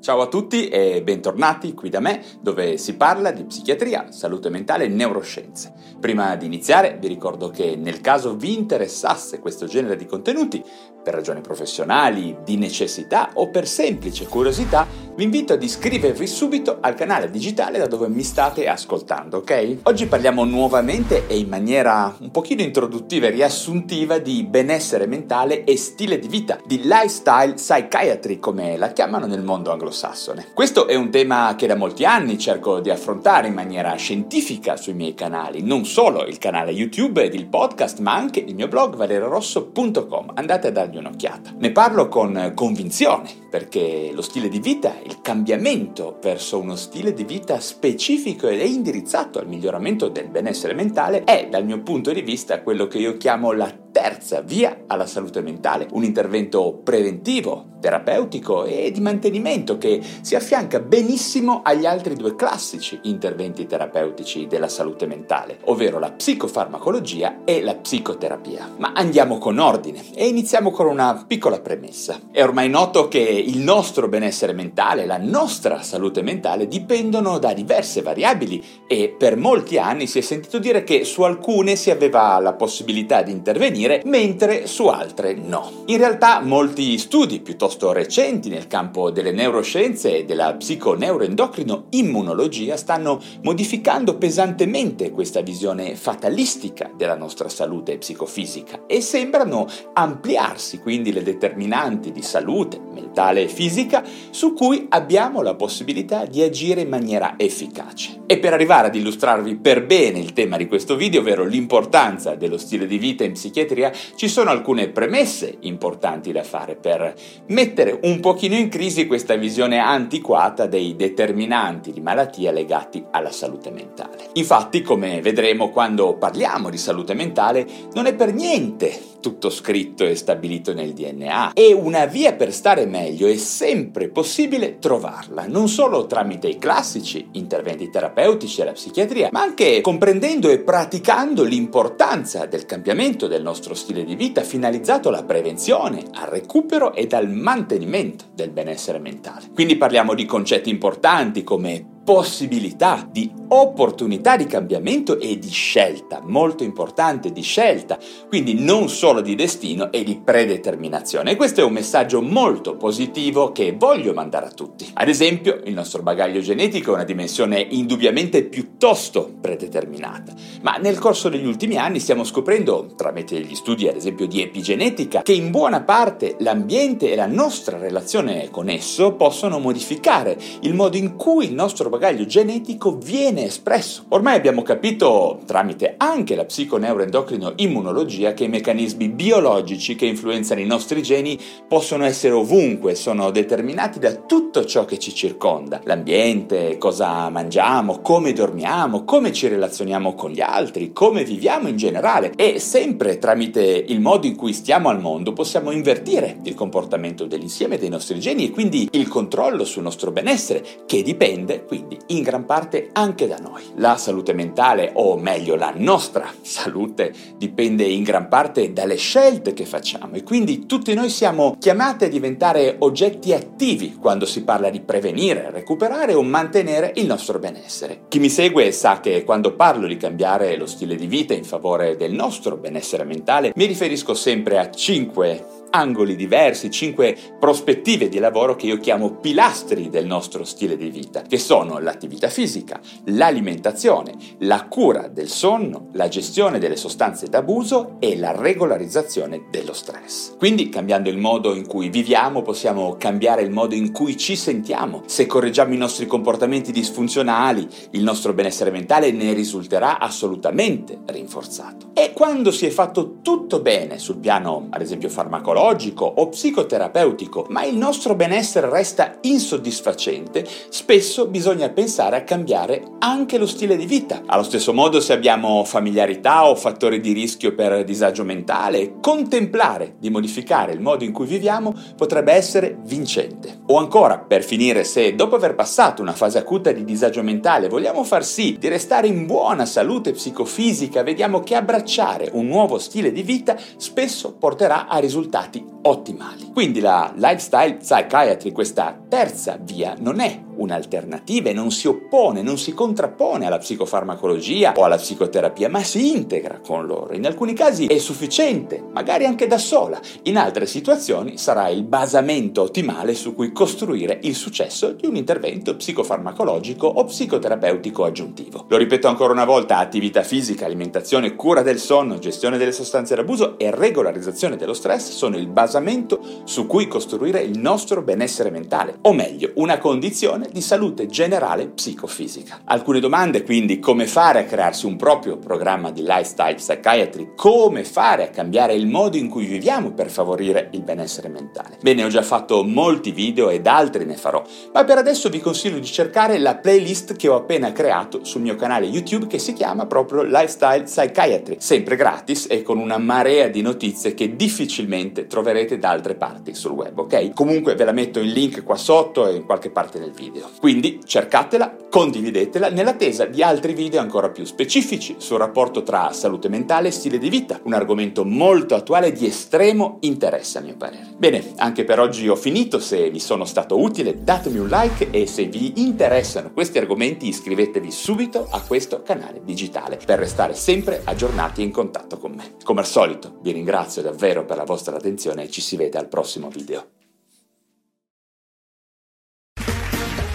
Ciao a tutti e bentornati qui da me dove si parla di psichiatria, salute mentale e neuroscienze. Prima di iniziare vi ricordo che nel caso vi interessasse questo genere di contenuti, per ragioni professionali, di necessità o per semplice curiosità, vi invito ad iscrivervi subito al canale digitale da dove mi state ascoltando, ok? Oggi parliamo nuovamente e in maniera un pochino introduttiva e riassuntiva di benessere mentale e stile di vita, di lifestyle psychiatry come la chiamano nel mondo anglosassone. Questo è un tema che da molti anni cerco di affrontare in maniera scientifica sui miei canali, non solo il canale YouTube ed il podcast, ma anche il mio blog valerosso.com. Andate a dargli un'occhiata. Ne parlo con convinzione, perché lo stile di vita, il cambiamento verso uno stile di vita specifico ed indirizzato al miglioramento del benessere mentale è, dal mio punto di vista, quello che io chiamo la terza via alla salute mentale, un intervento preventivo, terapeutico e di mantenimento che si affianca benissimo agli altri due classici interventi terapeutici della salute mentale, ovvero la psicofarmacologia e la psicoterapia. Ma andiamo con ordine e iniziamo con una piccola premessa. È ormai noto che il nostro benessere mentale, la nostra salute mentale dipendono da diverse variabili e per molti anni si è sentito dire che su alcune si aveva la possibilità di intervenire avvenire, mentre su altre no. In realtà molti studi piuttosto recenti nel campo delle neuroscienze e della psiconeuroendocrino immunologia stanno modificando pesantemente questa visione fatalistica della nostra salute psicofisica e sembrano ampliarsi quindi le determinanti di salute mentale e fisica su cui abbiamo la possibilità di agire in maniera efficace. E per arrivare ad illustrarvi per bene il tema di questo video, ovvero l'importanza dello stile di vita in psichiatria, psichiatria, ci sono alcune premesse importanti da fare per mettere un pochino in crisi questa visione antiquata dei determinanti di malattia legati alla salute mentale. Infatti, come vedremo quando parliamo di salute mentale, non è per niente tutto scritto e stabilito nel DNA e una via per stare meglio è sempre possibile trovarla, non solo tramite i classici interventi terapeutici della psichiatria, ma anche comprendendo e praticando l'importanza del cambiamento del nostro nostro stile di vita finalizzato alla prevenzione, al recupero ed al mantenimento del benessere mentale. Quindi parliamo di concetti importanti come possibilità, di opportunità di cambiamento e di scelta, molto importante di scelta, quindi non solo di destino e di predeterminazione. E questo è un messaggio molto positivo che voglio mandare a tutti. Ad esempio, il nostro bagaglio genetico è una dimensione indubbiamente piuttosto predeterminata, ma nel corso degli ultimi anni stiamo scoprendo, tramite gli studi ad esempio di epigenetica, che in buona parte l'ambiente e la nostra relazione con esso possono modificare il modo in cui il nostro bagaglio genetico viene espresso. Ormai abbiamo capito, tramite anche la psiconeuroendocrino immunologia, che i meccanismi biologici che influenzano i nostri geni possono essere ovunque, sono determinati da tutto ciò che ci circonda, l'ambiente, cosa mangiamo, come dormiamo, come ci relazioniamo con gli altri, come viviamo in generale e sempre tramite il modo in cui stiamo al mondo possiamo invertire il comportamento dell'insieme dei nostri geni e quindi il controllo sul nostro benessere che dipende quindi quindi in gran parte anche da noi. La salute mentale, o meglio la nostra salute, dipende in gran parte dalle scelte che facciamo e quindi tutti noi siamo chiamati a diventare oggetti attivi quando si parla di prevenire, recuperare o mantenere il nostro benessere. Chi mi segue sa che quando parlo di cambiare lo stile di vita in favore del nostro benessere mentale mi riferisco sempre a cinque angoli diversi, cinque prospettive di lavoro che io chiamo pilastri del nostro stile di vita, che sono l'attività fisica, l'alimentazione, la cura del sonno, la gestione delle sostanze d'abuso e la regolarizzazione dello stress. Quindi cambiando il modo in cui viviamo possiamo cambiare il modo in cui ci sentiamo. Se correggiamo i nostri comportamenti disfunzionali, il nostro benessere mentale ne risulterà assolutamente rinforzato. E quando si è fatto tutto bene sul piano, ad esempio, farmacologico, farmacologico o psicoterapeutico, ma il nostro benessere resta insoddisfacente, spesso bisogna pensare a cambiare anche lo stile di vita. Allo stesso modo, se abbiamo familiarità o fattori di rischio per disagio mentale, contemplare di modificare il modo in cui viviamo potrebbe essere vincente. O ancora, per finire, se dopo aver passato una fase acuta di disagio mentale vogliamo far sì di restare in buona salute psicofisica, vediamo che abbracciare un nuovo stile di vita spesso porterà a risultati ottimali. Quindi la lifestyle psychiatry, questa terza via, non è un'alternativa e non si oppone, non si contrappone alla psicofarmacologia o alla psicoterapia, ma si integra con loro. In alcuni casi è sufficiente, magari anche da sola, in altre situazioni sarà il basamento ottimale su cui costruire il successo di un intervento psicofarmacologico o psicoterapeutico aggiuntivo. Lo ripeto ancora una volta, attività fisica, alimentazione, cura del sonno, gestione delle sostanze d'abuso e regolarizzazione dello stress sono il basamento su cui costruire il nostro benessere mentale, o meglio, una condizione di salute generale psicofisica. Alcune domande quindi, come fare a crearsi un proprio programma di lifestyle psychiatry, come fare a cambiare il modo in cui viviamo per favorire il benessere mentale. Bene, ho già fatto molti video ed altri ne farò, ma per adesso vi consiglio di cercare la playlist che ho appena creato sul mio canale YouTube che si chiama proprio Lifestyle Psychiatry, sempre gratis e con una marea di notizie che difficilmente troverete da altre parti sul web, ok? Comunque ve la metto in link qua sotto e in qualche parte nel video video. Quindi cercatela, condividetela nell'attesa di altri video ancora più specifici sul rapporto tra salute mentale e stile di vita, un argomento molto attuale di estremo interesse a mio parere. Bene, anche per oggi ho finito, se vi sono stato utile datemi un like e se vi interessano questi argomenti iscrivetevi subito a questo canale digitale per restare sempre aggiornati e in contatto con me. Come al solito vi ringrazio davvero per la vostra attenzione e ci si vede al prossimo video.